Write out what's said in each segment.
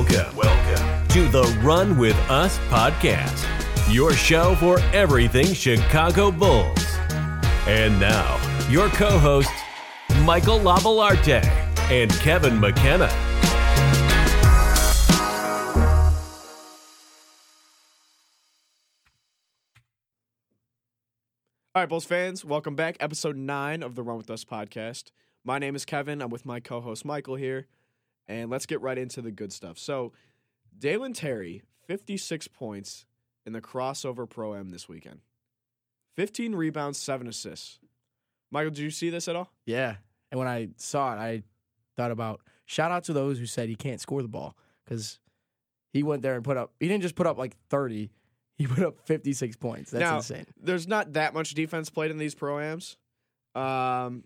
Welcome, welcome to the Run With Us podcast, your show for everything Chicago Bulls. And now, your co hosts, Michael Lavalarte and Kevin McKenna. All right, Bulls fans, welcome back. Episode nine of the Run With Us podcast. My name is Kevin. I'm with my co host Michael here. And let's get right into the good stuff. So, Dalen Terry, 56 points in the CrawsOver Pro Am this weekend. 15 rebounds, 7 assists. Michael, did you see this at all? Yeah. And when I saw it, I thought about shout out to those who said he can't score the ball because he went there and put up, he didn't just put up like 30, he put up 56 points. That's Now, insane. There's not that much defense played in these Pro Ams. Um,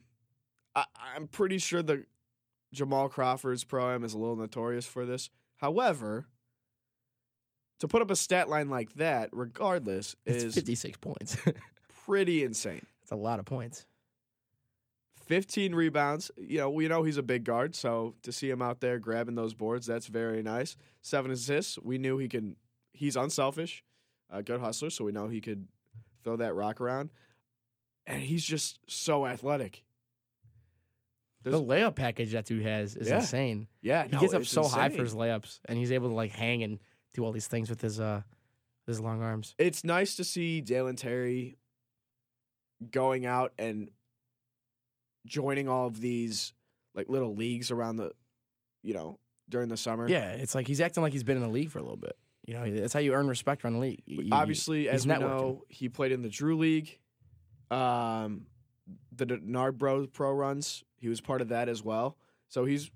I, I'm pretty sure the Jamal Crawford's Pro Am is a little notorious for this. However, to put up a stat line like that, regardless, It's is 56 points. pretty insane. That's a lot of points. 15 rebounds. You know, we know he's a big guard, so to see him out there grabbing those boards, that's very nice. Seven assists. We knew he can. He's unselfish, a good hustler, so we know he could throw that rock around. And he's just so athletic. There's- the layup package that dude has is Yeah. insane. Yeah, He no, gets up so high for his layups, and he's able to like hang and do all these things with his uh his long arms. It's nice to see Dalen Terry going out and joining all of these like little leagues around the, you know, during the summer. Yeah, it's like he's acting like he's been in the league for a little bit. You know, that's how you earn respect around the league. You- obviously, as we know, he played in the Drew League, um, the Denard Bro Pro runs. He was part of that as well. So he's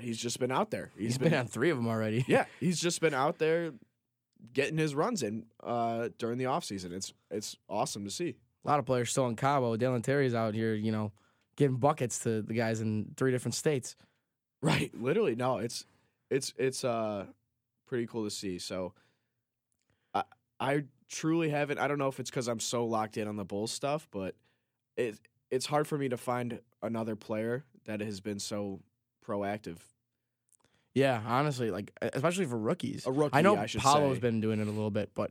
he's just been out there. he's been on three of them already. yeah, he's just been out there getting his runs in uh, during the offseason. It's it's awesome to see. a lot of players still in Cabo. Dalen Terry's out here, you know, giving buckets to the guys in three different states. Right, literally. No, it's it's it's uh pretty cool to see. So I I truly haven't. I don't know if it's because I'm so locked in on the Bulls stuff, but it it's hard for me to find another player that has been so proactive. Yeah, honestly, like especially for rookies. A rookie, I know I Paolo's say. been doing it a little bit, but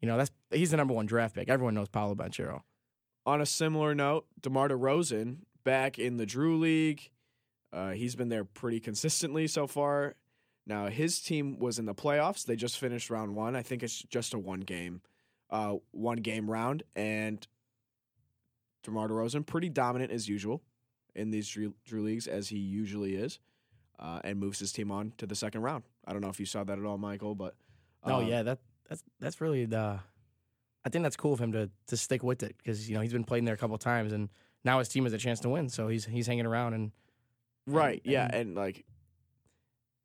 you know that's he's the number one draft pick. Everyone knows Paolo Banchero. On a similar note, DeMar DeRozan back in the Drew League. Uh, he's been there pretty consistently so far. Now his team was in the playoffs. They just finished round one. I think it's just a one game, uh, one game round, and DeMar DeRozan pretty dominant as usual in these Drew, Drew leagues as he usually is, uh, and moves his team on to the second round. I don't know if you saw that at all, Michael, but oh um, yeah, that that's that's really the. I think that's cool of him to to stick with it because you know he's been playing there a couple times and now his team has a chance to win, so he's he's hanging around and right, yeah, and- and like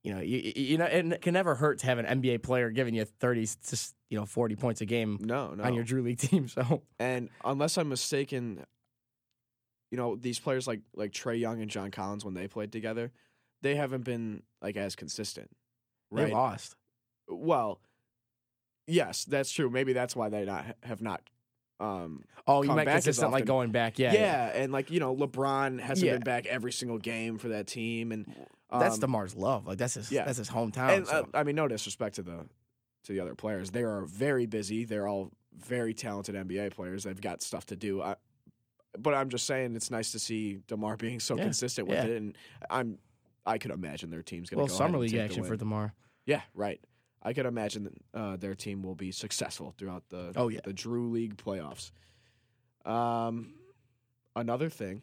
you know you, you know it can never hurt to have an NBA player giving you thirty to you know forty points a game no, no, on your Drew League team. So And unless I'm mistaken, you know, these players like like Trae Young and John Collins when they played together, they haven't been like as consistent. they Right. lost. Well, yes, that's true. Maybe that's why they not have not um Oh, you come meant back as consistent, like going back. Yeah, yeah, and like, you know, LeBron hasn't Yeah. been back every single game for that team and That's um, Demar's love. Like that's his. yeah. That's his hometown. and so. uh, I mean, no disrespect to the to the other players. They are very busy. They're all very talented NBA players. They've got stuff to do. I, but I'm just saying, it's nice to see Demar being so Yeah, consistent with yeah. it, and I'm I could imagine their team's going well, to go summer league action for Demar. Yeah, right. I could imagine that uh, their team will be successful throughout the Oh, yeah. the Drew League playoffs. Um, another thing,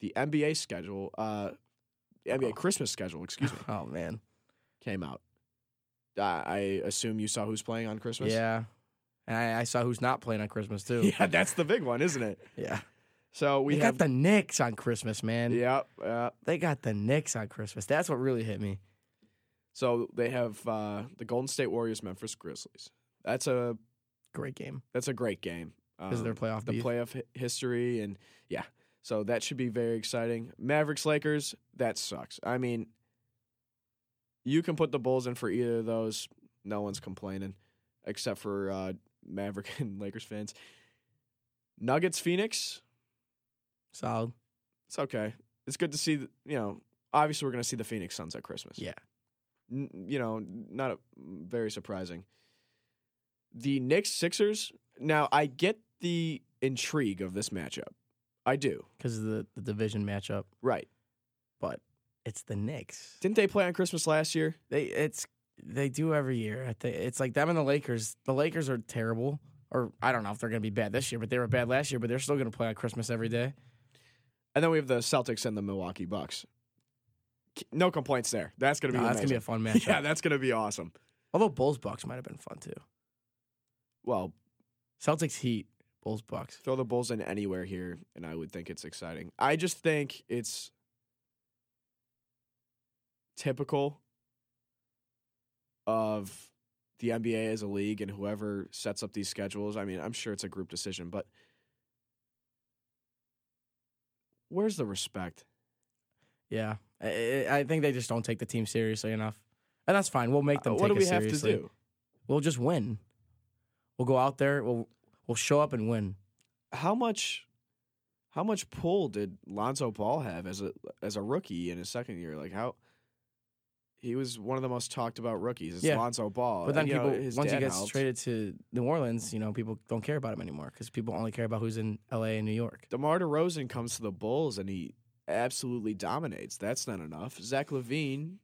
the NBA schedule, uh, NBA Oh. Christmas schedule, excuse me, Oh man. came out. Uh, I assume you saw who's playing on Christmas. Yeah. And I, I saw who's not playing on Christmas too. yeah, that's the big one, isn't it? Yeah. So we they have got the Knicks on Christmas, man. yeah, yeah. They got the Knicks on Christmas. That's what really hit me. So they have uh, the Golden State Warriors, Memphis Grizzlies. That's a Great game. that's a great game. Because of their Um, playoff the beef. playoff hi- history and yeah so that should be very exciting mavericks lakers that sucks i mean you can put the bulls in for either of those no one's complaining except for uh, maverick and lakers fans nuggets phoenix Solid. it's okay it's good to see you know obviously we're going to see the phoenix suns at christmas Yeah. N- you know, not a, very surprising. The Knicks Sixers. Now I get the intrigue of this matchup. I do. because of the, the division matchup. Right. But it's the Knicks. Didn't they play on Christmas last year? They it's they do every year. I think it's like them and the Lakers. The Lakers are terrible, or I don't know if they're going to be bad this year, but they were bad last year. But they're still going to play on Christmas every day. And then we have the Celtics and the Milwaukee Bucks. No complaints there. That's gonna be No, that's going to be a fun match. yeah, that's gonna be awesome. Although Bulls Bucks might have been fun too. Well, Celtics Heat, Bulls Bucks. throw the Bulls in anywhere here, and I would think it's exciting. I just think it's typical of the NBA as a league and whoever sets up these schedules. I mean, I'm sure it's a group decision, but where's the respect? Yeah, I, think they just don't take the team seriously enough, and that's fine. We'll make them. Uh, what take do we it have seriously. to do? We'll just win. We'll go out there. We'll we'll show up and win. How much? How much pull did Lonzo Ball have as a as a rookie in his second year? Like how he was one of the most talked about rookies. It's Yeah. Lonzo Ball. But then know, people, his once he gets helped. traded to New Orleans, you know, people don't care about him anymore because people only care about who's in L.A. and New York. DeMar DeRozan comes to the Bulls and he absolutely dominates. That's not enough. Zach LaVine,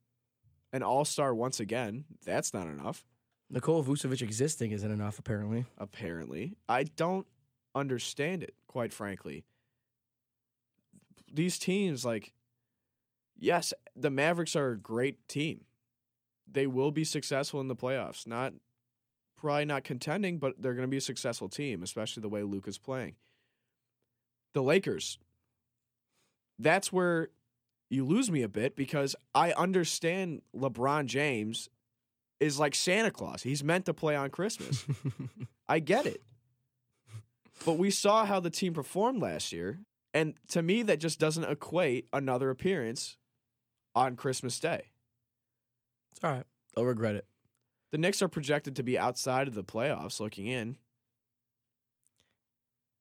an all star once again. That's not enough, Nikola Vucevic existing isn't enough, apparently. apparently. I don't understand it, quite frankly. These teams, like, yes, the Mavericks are a great team. They will be successful in the playoffs. Not probably not contending, but they're going to be a successful team, especially the way Luke is playing. The Lakers, that's where you lose me a bit because I understand LeBron James is like Santa Claus. He's meant to play on Christmas. I get it. But we saw how the team performed last year. And to me, that just doesn't equate another appearance on Christmas Day. It's all right. They'll regret it. The Knicks are projected to be outside of the playoffs looking in.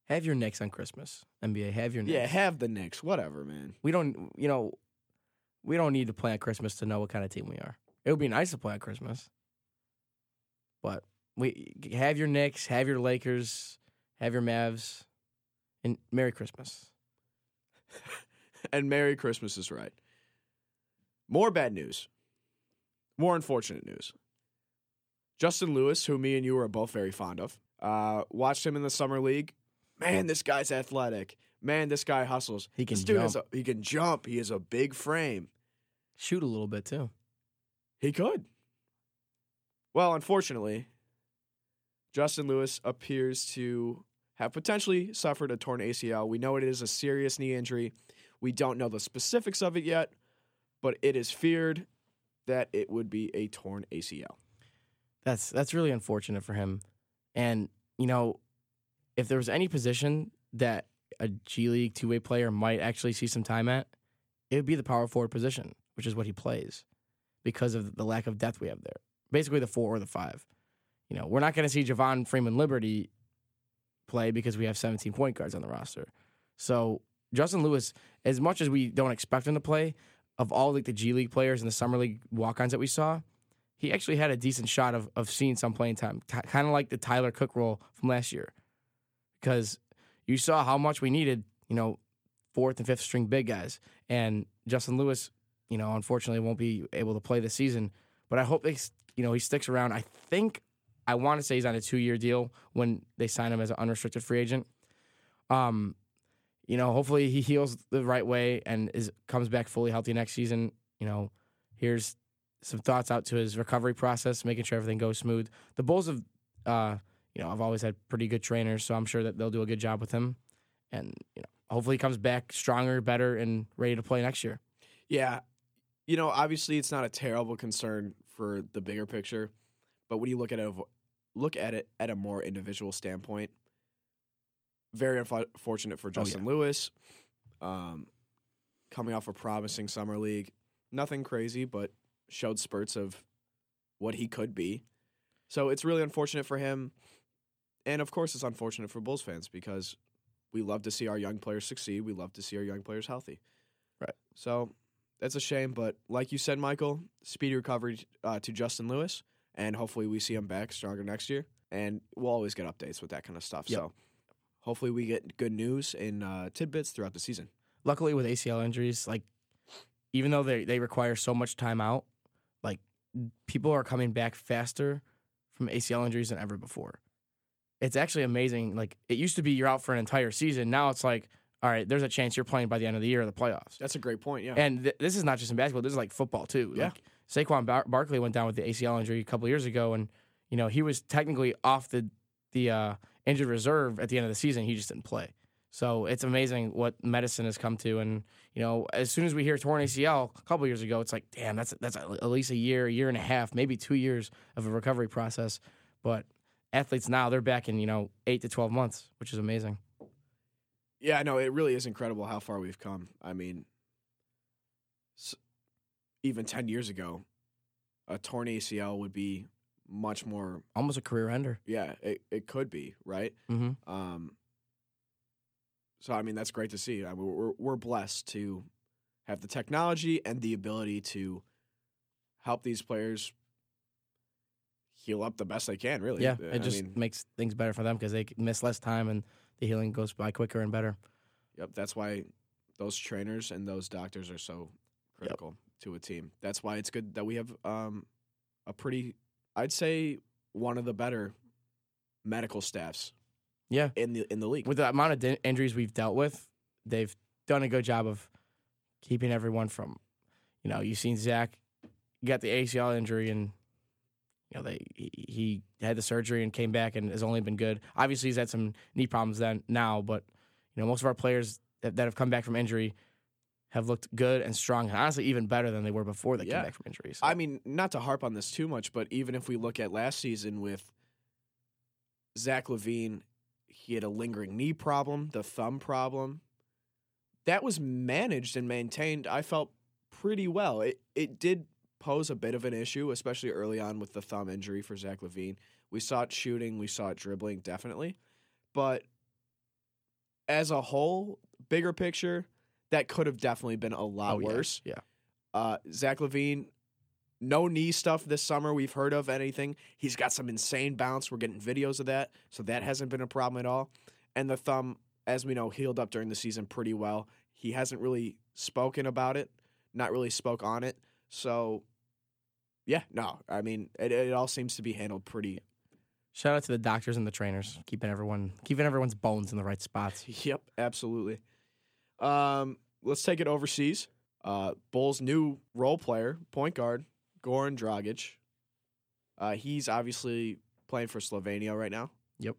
Have your Knicks on Christmas. NBA, have your Knicks. Yeah, have the Knicks. Whatever, man. we don't, you know, we don't need to play on Christmas to know what kind of team we are. It would be nice to play on Christmas, but we have your Knicks, have your Lakers, have your Mavs, and Merry Christmas. And Merry Christmas is right. More bad news. More unfortunate news. Justin Lewis, who me and you are both very fond of, uh, watched him in the summer league. Man, this guy's athletic. Man, this guy hustles. He can this dude jump. a, he can jump. He has a big frame. Shoot a little bit too. He could. Well, unfortunately, Justin Lewis appears to have potentially suffered a torn ACL. We know it is a serious knee injury. We don't know the specifics of it yet, but it is feared that it would be a torn ACL. That's that's really unfortunate for him. And you know, if there was any position that a G League two way player might actually see some time at, it would be the power forward position, which is what he plays, because of the lack of depth we have there. Basically, the four or the five. You know, we're not going to see Javon Freeman Liberty play because we have 17 point guards on the roster. So Justin Lewis, as much as we don't expect him to play, of all like the G League players and the summer league walk-ons that we saw, he actually had a decent shot of, of seeing some playing time, t- kind of like the Tyler Cook role from last year. Because you saw how much we needed, you know, fourth and fifth string big guys. And Justin Lewis, you know, unfortunately won't be able to play this season. But I hope they, you know, he sticks around. I think, I want to say he's on a two year deal when they sign him as an unrestricted free agent. Um, you know, hopefully he heals the right way and is comes back fully healthy next season. You know, here's some thoughts out to his recovery process, making sure everything goes smooth. The Bulls have, uh, you know, I've always had pretty good trainers, so I'm sure that they'll do a good job with him. And you know, hopefully he comes back stronger, better, and ready to play next year. Yeah. You know, obviously it's not a terrible concern for the bigger picture, but when you look at it look at it at a more individual standpoint, very unfortunate for Oh, Justin Lewis. Um, coming off a promising summer league, nothing crazy, but showed spurts of what he could be. So it's really unfortunate for him, and of course it's unfortunate for Bulls fans because we love to see our young players succeed. We love to see our young players healthy. Right. So that's a shame. But like you said, Michael, speedy recovery uh, to Justin Lewis, and hopefully we see him back stronger next year. And we'll always get updates with that kind of stuff. Yep. So hopefully we get good news and uh, tidbits throughout the season. luckily with ACL injuries, like even though they they require so much time out, like people are coming back faster from ACL injuries than ever before. It's actually amazing. Like it used to be you're out for an entire season. Now it's like, all right, there's a chance you're playing by the end of the year of the playoffs. That's a great point. Yeah. And th- this is not just in basketball. This is like football too. Yeah. Like Saquon Bar- Barkley went down with the ACL injury a couple years ago, and you know he was technically off the the uh, injured reserve at the end of the season. He just didn't play. So it's amazing what medicine has come to, and you know, as soon as we hear torn ACL a couple years ago, it's like, damn, that's that's at least a year, a year and a half, maybe two years of a recovery process. But athletes now they're back in you know eight to twelve months, which is amazing. Yeah, no, it really is incredible how far we've come. I mean, even 10 years ago, a torn ACL would be much more, Almost a career ender. yeah, it, it could be, right? Mm-hmm. Um, so, I mean, that's great to see. I mean, we're, we're blessed to have the technology and the ability to help these players heal up the best they can, really. Yeah, I it just mean, makes things better for them because they miss less time and the healing goes by quicker and better. Yep, that's why those trainers and those doctors are so critical to a team. That's why it's good that we have um, a pretty, I'd say, one of the better medical staffs Yeah, in the in the league. with the amount of injuries we've dealt with, they've done a good job of keeping everyone from, you know, you've seen Zach got the ACL injury and, you know, they he, had the surgery and came back and has only been good. Obviously, he's had some knee problems then now, but you know, most of our players that, that have come back from injury have looked good and strong, and honestly, even better than they were before they Yeah. came back from injuries. I mean, not to harp on this too much, but even if we look at last season with Zach LaVine, he had a lingering knee problem, the thumb problem. That was managed and maintained, I felt, pretty well. It it did pose a bit of an issue, especially early on with the thumb injury for Zach LaVine. We saw it shooting, we saw it dribbling, definitely. But as a whole, bigger picture, that could have definitely been a lot Oh, yeah, worse. yeah. Uh, Zach LaVine, no knee stuff this summer we've heard of anything. He's got some insane bounce. We're getting videos of that, so that hasn't been a problem at all. And the thumb, as we know, healed up during the season pretty well. He hasn't really spoken about it, not really spoke on it. So, yeah, no, I mean, it, it all seems to be handled pretty. Shout out to the doctors and the trainers, keeping everyone keeping everyone's bones in the right spots. Yep, absolutely. Um, let's take it overseas. Uh, Bulls' new role player, point guard, Goran Dragic. Uh, he's obviously playing for Slovenia right now. Yep.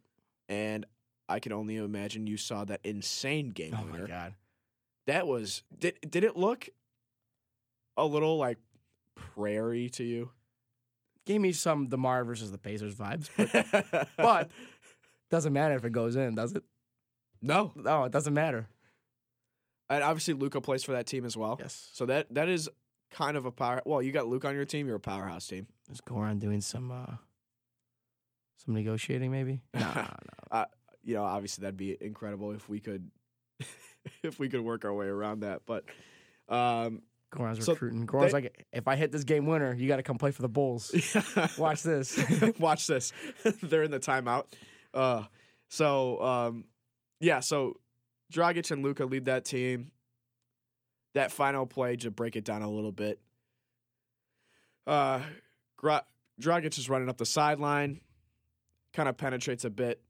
And I can only imagine you saw that insane game Oh winner. my god. That was did did it look a little like prairie to you? Gave me some Demar versus the Pacers vibes, but but doesn't matter if it goes in, does it? no, No, it doesn't matter. and obviously Luka plays for that team as well. Yes. So that that is kind of a power. Well, you got Luke on your team. You're a powerhouse team. Is Goran doing some uh some negotiating maybe? No, no. no. you know, obviously that'd be incredible if we could if we could work our way around that. But um Goran's So recruiting. Goran's they- like, if I hit this game winner, you got to come play for the Bulls. Watch this. Watch this. They're in the timeout. Uh so um yeah, so Dragic and Luka lead that team. That final play to break it down a little bit. Uh Gra- Dragic is running up the sideline, kind of penetrates a bit.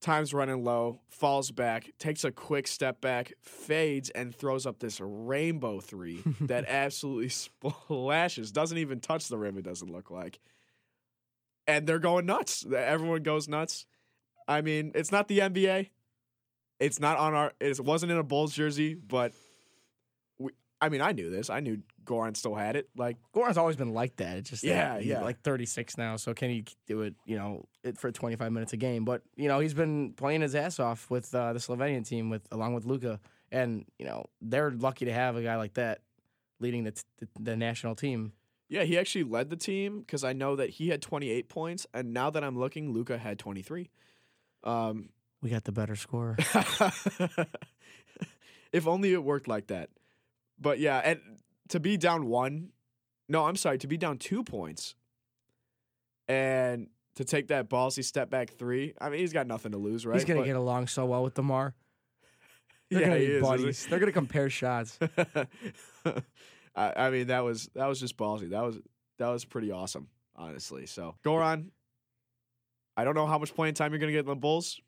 Time's running low, falls back, takes a quick step back, fades, and throws up this rainbow three that absolutely splashes. Doesn't even touch the rim, it doesn't look like. And they're going nuts. Everyone goes nuts. I mean, it's not the NBA. It's not on our. It wasn't in a Bulls jersey, but. I mean, I knew this. I knew Goran still had it. Like, Goran's always been like that. It's just Yeah, yeah. like 36 now, so can he do it? You know, it for 25 minutes a game. But you know, he's been playing his ass off with uh, the Slovenian team, with along with Luka, and you know they're lucky to have a guy like that leading the t- the, the national team. yeah, he actually led the team because I know that he had 28 points, and now that I'm looking, Luka had 23. Um, We got the better score. if only it worked like that. But yeah, and to be down one, no, I'm sorry, to be down two points, and to take that ballsy step back three. I mean, he's got nothing to lose, right? He's gonna But- get along so well with Demar. They're yeah, gonna he be is, buddies. They're gonna compare shots. I, I mean, that was that was just ballsy. That was that was pretty awesome, honestly. So Goran, I don't know how much playing time you're gonna get in the Bulls,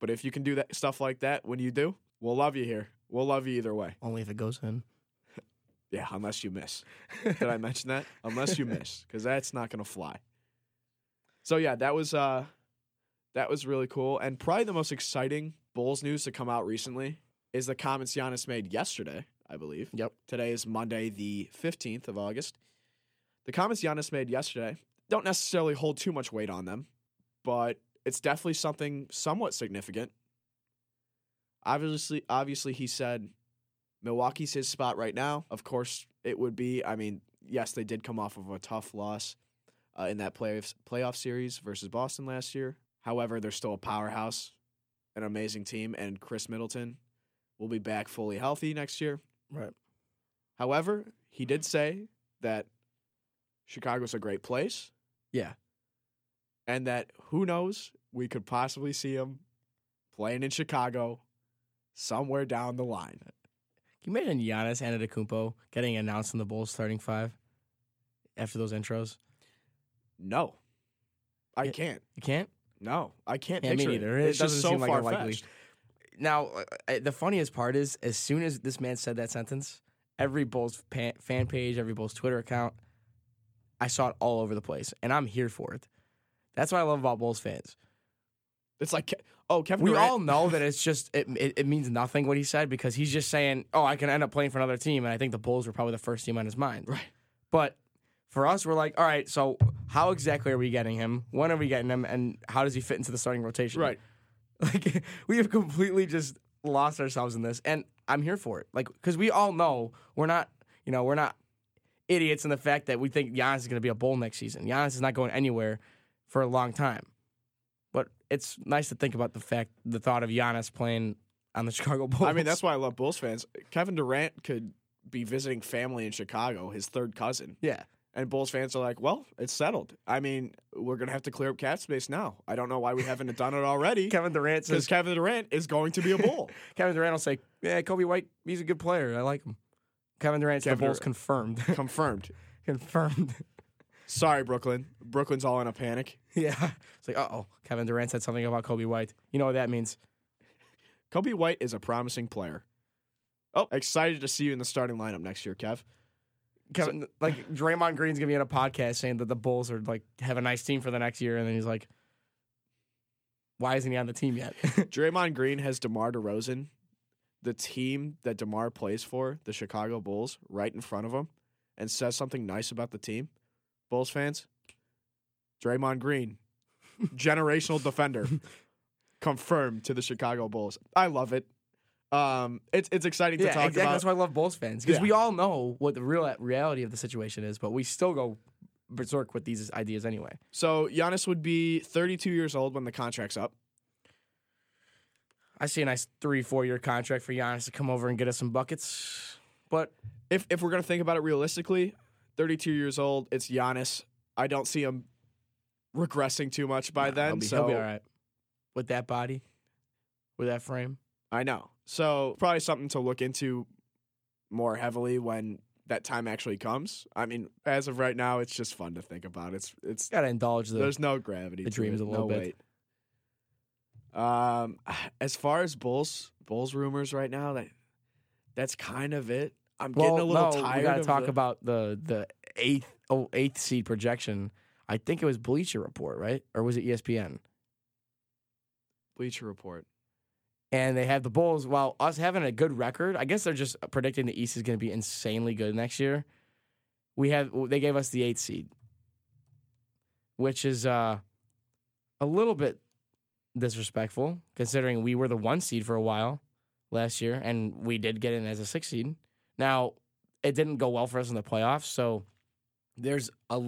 but if you can do that stuff like that when you do, we'll love you here. We'll love you either way. Only if it goes in. Yeah, unless you miss. Did I mention that? Unless you miss, because that's not gonna fly. So yeah, that was uh, that was really cool, and probably the most exciting Bulls news to come out recently is the comments Giannis made yesterday. I believe. Yep. Today is Monday, the fifteenth of August. The comments Giannis made yesterday don't necessarily hold too much weight on them, but it's definitely something somewhat significant. Obviously, obviously, he said Milwaukee's his spot right now. Of course, it would be. I mean, yes, they did come off of a tough loss uh, in that playoff playoff series versus Boston last year. However, they're still a powerhouse, an amazing team, and Khris Middleton will be back fully healthy next year. Right. However, he did say that Chicago's a great place Yeah. and that who knows, we could possibly see him playing in Chicago somewhere down the line. Can you imagine Giannis Antetokounmpo getting announced in the Bulls starting five after those intros? No, I Yeah. can't. You can't. No, I can't Yeah, me picture neither. it. It It's just doesn't so seem like fetched. Now, uh, uh, the funniest part is, as soon as this man said that sentence, every Bulls pa- fan page, every Bulls Twitter account, I saw it all over the place, and I'm here for it. That's what I love about Bulls fans. It's like, oh, Kevin We Durant. all know that it's just it, it, it means nothing what he said because he's just saying, "Oh, I can end up playing for another team," and I think the Bulls were probably the first team on his mind. Right. But for us, we're like, all right, so how exactly are we getting him? When are we getting him? And how does he fit into the starting rotation? right. Like we have completely just lost ourselves in this, and I'm here for it. Like because we all know we're not, you know, we're not idiots in the fact that we think Giannis is going to be a bull next season. Giannis is not going anywhere for a long time. It's nice to think about the fact, the thought of Giannis playing on the Chicago Bulls. I mean, that's why I love Bulls fans. Kevin Durant could be visiting family in Chicago, his third cousin. yeah. And Bulls fans are like, well, it's settled. I mean, we're going to have to clear up cap space now. I don't know why we haven't done it already. Kevin Durant Because says Kevin Durant is going to be a Bull. Kevin Durant will say, "Yeah, Coby White, he's a good player. I like him." Kevin Durant's the Bulls confirmed. Confirmed. confirmed. Sorry, Brooklyn. Brooklyn's all in a panic. yeah. It's like, uh oh, Kevin Durant said something about Coby White. You know what that means? Coby White is a promising player. Oh, excited to see you in the starting lineup next year, Kev. Kevin, like Draymond Green's gonna be on a podcast saying that the Bulls are like have a nice team for the next year, and then he's like, "Why isn't he on the team yet?" Draymond Green has DeMar DeRozan, the team that DeMar plays for, the Chicago Bulls, right in front of him, and says something nice about the team. Bulls fans, Draymond Green, generational defender, confirmed to the Chicago Bulls. I love it. Um, it's it's exciting to yeah, talk exactly. about. That's why I love Bulls fans because Yeah. we all know what the real reality of the situation is, but we still go berserk with these ideas anyway. So Giannis would be 32 years old when the contract's up. I see a nice three, four year contract for Giannis to come over and get us some buckets, but If if we're gonna think about it realistically, 32 years old, it's Giannis. I don't see him regressing too much by then. he'll be, so he'll be all right with that body, with that frame. I know. So probably something to look into more heavily when that time actually comes. I mean, as of right now, it's just fun to think about. It's it's Got to indulge the. there's no gravity. the dreams it, a little no bit. weight. Um, as far as Bulls Bulls rumors right now, that that's kind of it. I'm well, getting a little no, tired. We got to talk the- about the the eighth oh eighth seed projection. I think it was Bleacher Report, right, or was it ESPN? Bleacher Report. And they have the Bulls. While us having a good record, I guess they're just predicting the East is going to be insanely good next year. We have they gave us the eighth seed, which is uh, a little bit disrespectful considering we were the one seed for a while last year, and we did get in as a six seed. Now it didn't go well for us in the playoffs, so there's a.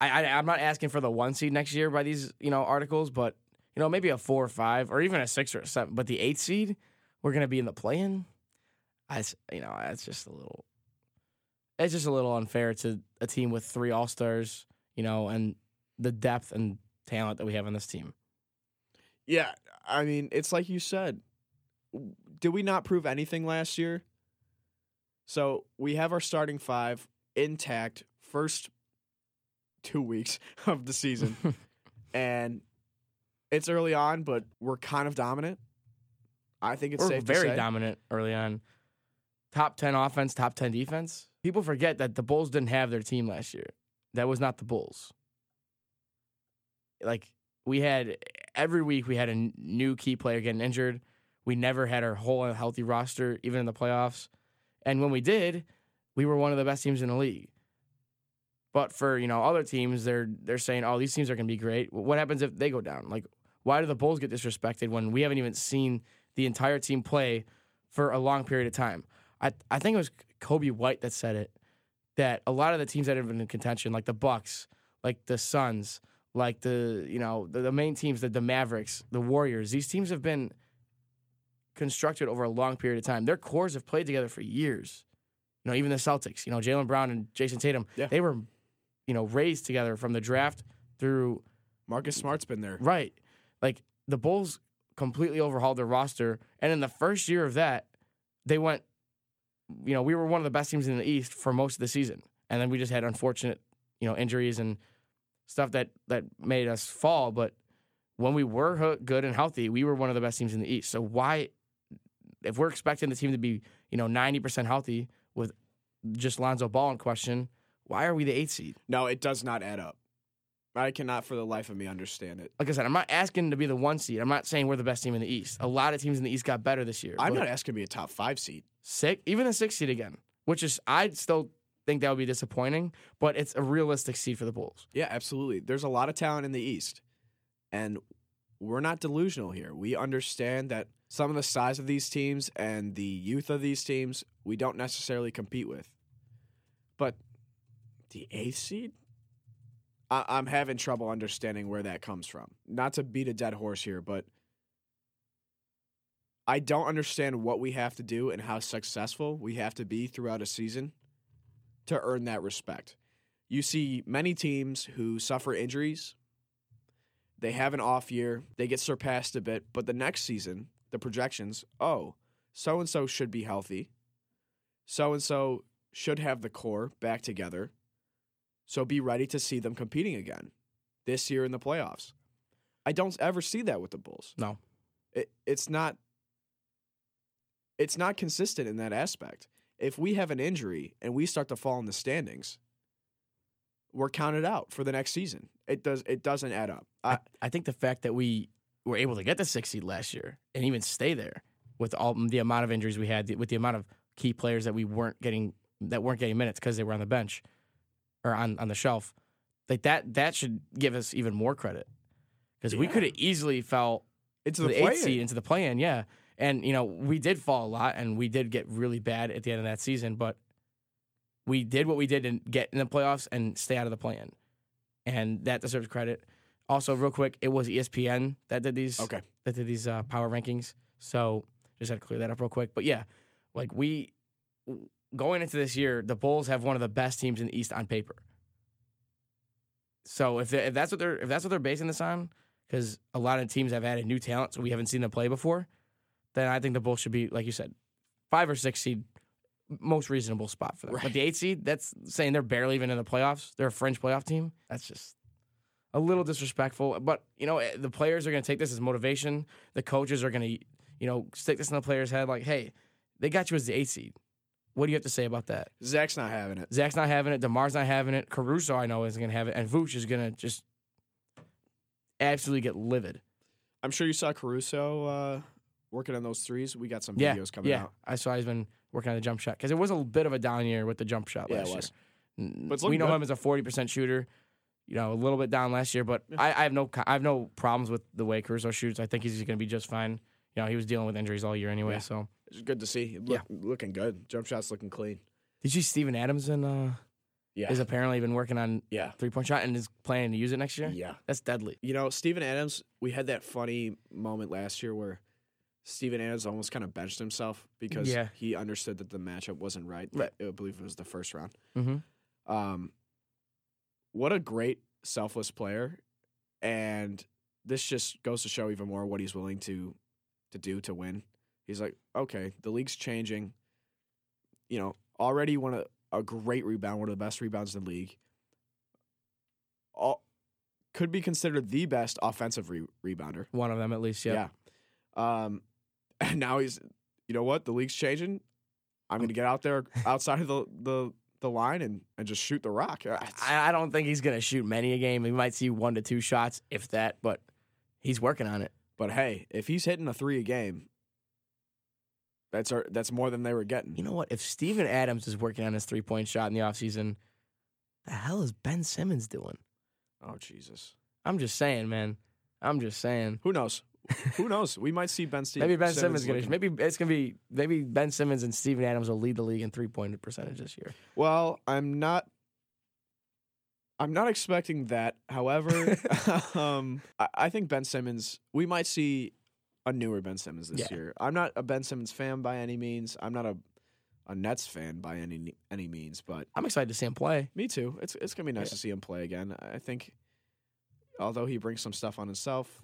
I, I I'm not asking for the one seed next year by these you know articles, but you know maybe a four or five or even a six or a seven. But the eighth seed, we're gonna be in the play-in. I you know that's just a little. it's just a little unfair to a team with three All Stars, you know, and the depth and talent that we have on this team. Yeah, I mean, it's like you said. Did we not prove anything last year? So we have our starting five intact first two weeks of the season, and it's early on, but we're kind of dominant. I think it's We're safe very to say. dominant early on. Top 10 offense, top 10 defense. People forget that the Bulls didn't have their team last year. That was not the Bulls. Like, we had every week, we had a new key player getting injured. We never had our whole healthy roster, even in the playoffs. And when we did, we were one of the best teams in the league. But for you know other teams, they're they're saying, "Oh, these teams are going to be great." What happens if they go down? Like, why do the Bulls get disrespected when we haven't even seen the entire team play for a long period of time? I I think it was Coby White that said it that a lot of the teams that have been in contention, like the Bucks, like the Suns, like the you know the, the main teams, the, the Mavericks, the Warriors, these teams have been constructed over a long period of time. Their cores have played together for years. You know, even the Celtics, you know, Jaylen Brown and Jayson Tatum, Yeah. they were, you know, raised together from the draft through Marcus Smart's been there. Right. Like the Bulls completely overhauled their roster. And in the first year of that, they went, you know, we were one of the best teams in the East for most of the season. And then we just had unfortunate, you know, injuries and stuff that, that made us fall. But when we were good and healthy, we were one of the best teams in the East. So why, if we're expecting the team to be, you know, 90% healthy with just Lonzo Ball in question, why are we the eighth seed? No, it does not add up. I cannot for the life of me understand it. like I said, I'm not asking to be the one seed. I'm not saying we're the best team in the East. A lot of teams in the East got better this year. I'm not asking to be a top five seed. six, even a six seed again, which is I still think that would be disappointing, but it's a realistic seed for the Bulls. Yeah, absolutely. There's a lot of talent in the East, and we're not delusional here. We understand that some of the size of these teams and the youth of these teams we don't necessarily compete with. But the eighth seed, I- I'm having trouble understanding where that comes from. Not to beat a dead horse here, but I don't understand what we have to do and how successful we have to be throughout a season to earn that respect. You see many teams who suffer injuries. They have an off year, they get surpassed a bit, but the next season, the projections, oh, so and so should be healthy. So and so should have the core back together. So be ready to see them competing again this year in the playoffs. I don't ever see that with the Bulls. No. It, it's not it's not consistent in that aspect. If we have an injury and we start to fall in the standings, we're counted out for the next season. It does it doesn't add up. I, I, I think the fact that we were able to get the six seed last year and even stay there with all the amount of injuries we had, with the amount of key players that we weren't getting that weren't getting minutes because they were on the bench or on, on the shelf, like that that should give us even more credit because we could have easily fell into the, the, play eighth seed into the play-in, yeah. And you know, we did fall a lot, and we did get really bad at the end of that season. But we did what we did and get in the playoffs and stay out of the play-in, and that deserves credit. Also, real quick, it was ESPN that did these Okay. that did these uh, power rankings. So just had to clear that up real quick. But yeah, like we going into this year, the Bulls have one of the best teams in the East on paper. So if, they, if that's what they're if that's what they're basing this on, because a lot of teams have added new talent, so we haven't seen them play before, then I think the Bulls should be like you said, five or six seed, most reasonable spot for them. But the eight seed, that's saying they're barely even in the playoffs. They're a fringe playoff team. That's just a little disrespectful. But you know, eh, the players are going to take this as motivation. The coaches are going to, you know, stick this in the players' head, like, hey, they got you as the eight seed. What do you have to say about that? Zach's not having it. Zach's not having it. Demar's not having it. Caruso, I know, isn't going to have it. And Vooch is going to just absolutely get livid. I'm sure you saw Caruso uh, working on those threes. We got some Yeah, videos coming yeah. out. I saw he's been working on the jump shot because it was a bit of a down year with the jump shot Yeah, it last was. year. But we know good. him as a forty percent shooter. You know, a little bit down last year, but I, I have no I have no problems with the way Caruso shoots. I think he's going to be just fine. You know, he was dealing with injuries all year anyway. Yeah. So, It's good to see. Look, Looking good. Jump shots looking clean. did you see Steven Adams and uh, Yeah. is apparently been working on yeah. three point shot and is planning to use it next year? Yeah. That's deadly. You know, Steven Adams, we had that funny moment last year where Steven Adams almost kind of benched himself because Yeah. he understood that the matchup wasn't right. Right. I believe it was the first round. Mm-hmm. Um, what a great selfless player, and this just goes to show even more what he's willing to to do to win. He's like, okay, the league's changing. You know, already one of a great rebound, one of the best rebounds in the league. All could be considered the best offensive re- rebounder. One of them at least. Yeah. Yeah. Um, and now he's, you know what? The league's changing. I'm going to get out there outside of the the, the line and, and just shoot the rock. Uh, I, I don't think he's gonna shoot many a game. We might see one to two shots, if that. But he's working on it. But hey, if he's hitting a three a game, that's our, that's more than they were getting. You know what? If Steven Adams is working on his three point shot in the offseason, the hell is Ben Simmons doing? Oh Jesus! I'm just saying, man. I'm just saying. Who knows? Who knows? We might see Ben. Steve, Maybe Ben Simmons, gonna. Maybe it's gonna be. Maybe Ben Simmons and Steven Adams will lead the league in three point percentage this year. Well, I'm not. I'm not expecting that. However, um, I, I think Ben Simmons. We might see a newer Ben Simmons this Yeah. year. I'm not a Ben Simmons fan by any means. I'm not a a Nets fan by any any means. But I'm excited to see him play. me too. It's it's gonna be nice Yeah. to see him play again. I think, although he brings some stuff on himself,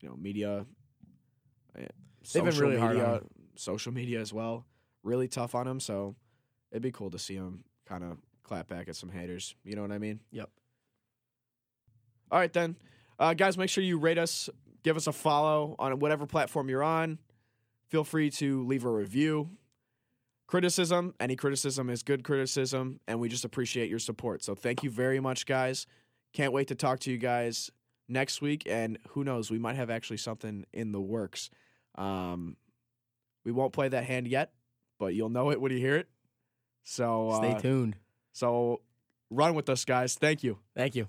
you know, media. eh, They've been social really hard on media, him. social media as well. Really tough on him. So it'd be cool to see him kind of clap back at some haters. You know what I mean? Yep. All right, then. Uh, guys, make sure you rate us, give us a follow on whatever platform you're on. Feel free to leave a review. Criticism, any criticism is good criticism, and we just appreciate your support. So thank you very much, guys. Can't wait to talk to you guys next week, and who knows, we might have actually something in the works. Um, we won't play that hand yet, but you'll know it when you hear it. So Stay uh, tuned. so run with us, guys. Thank you. Thank you.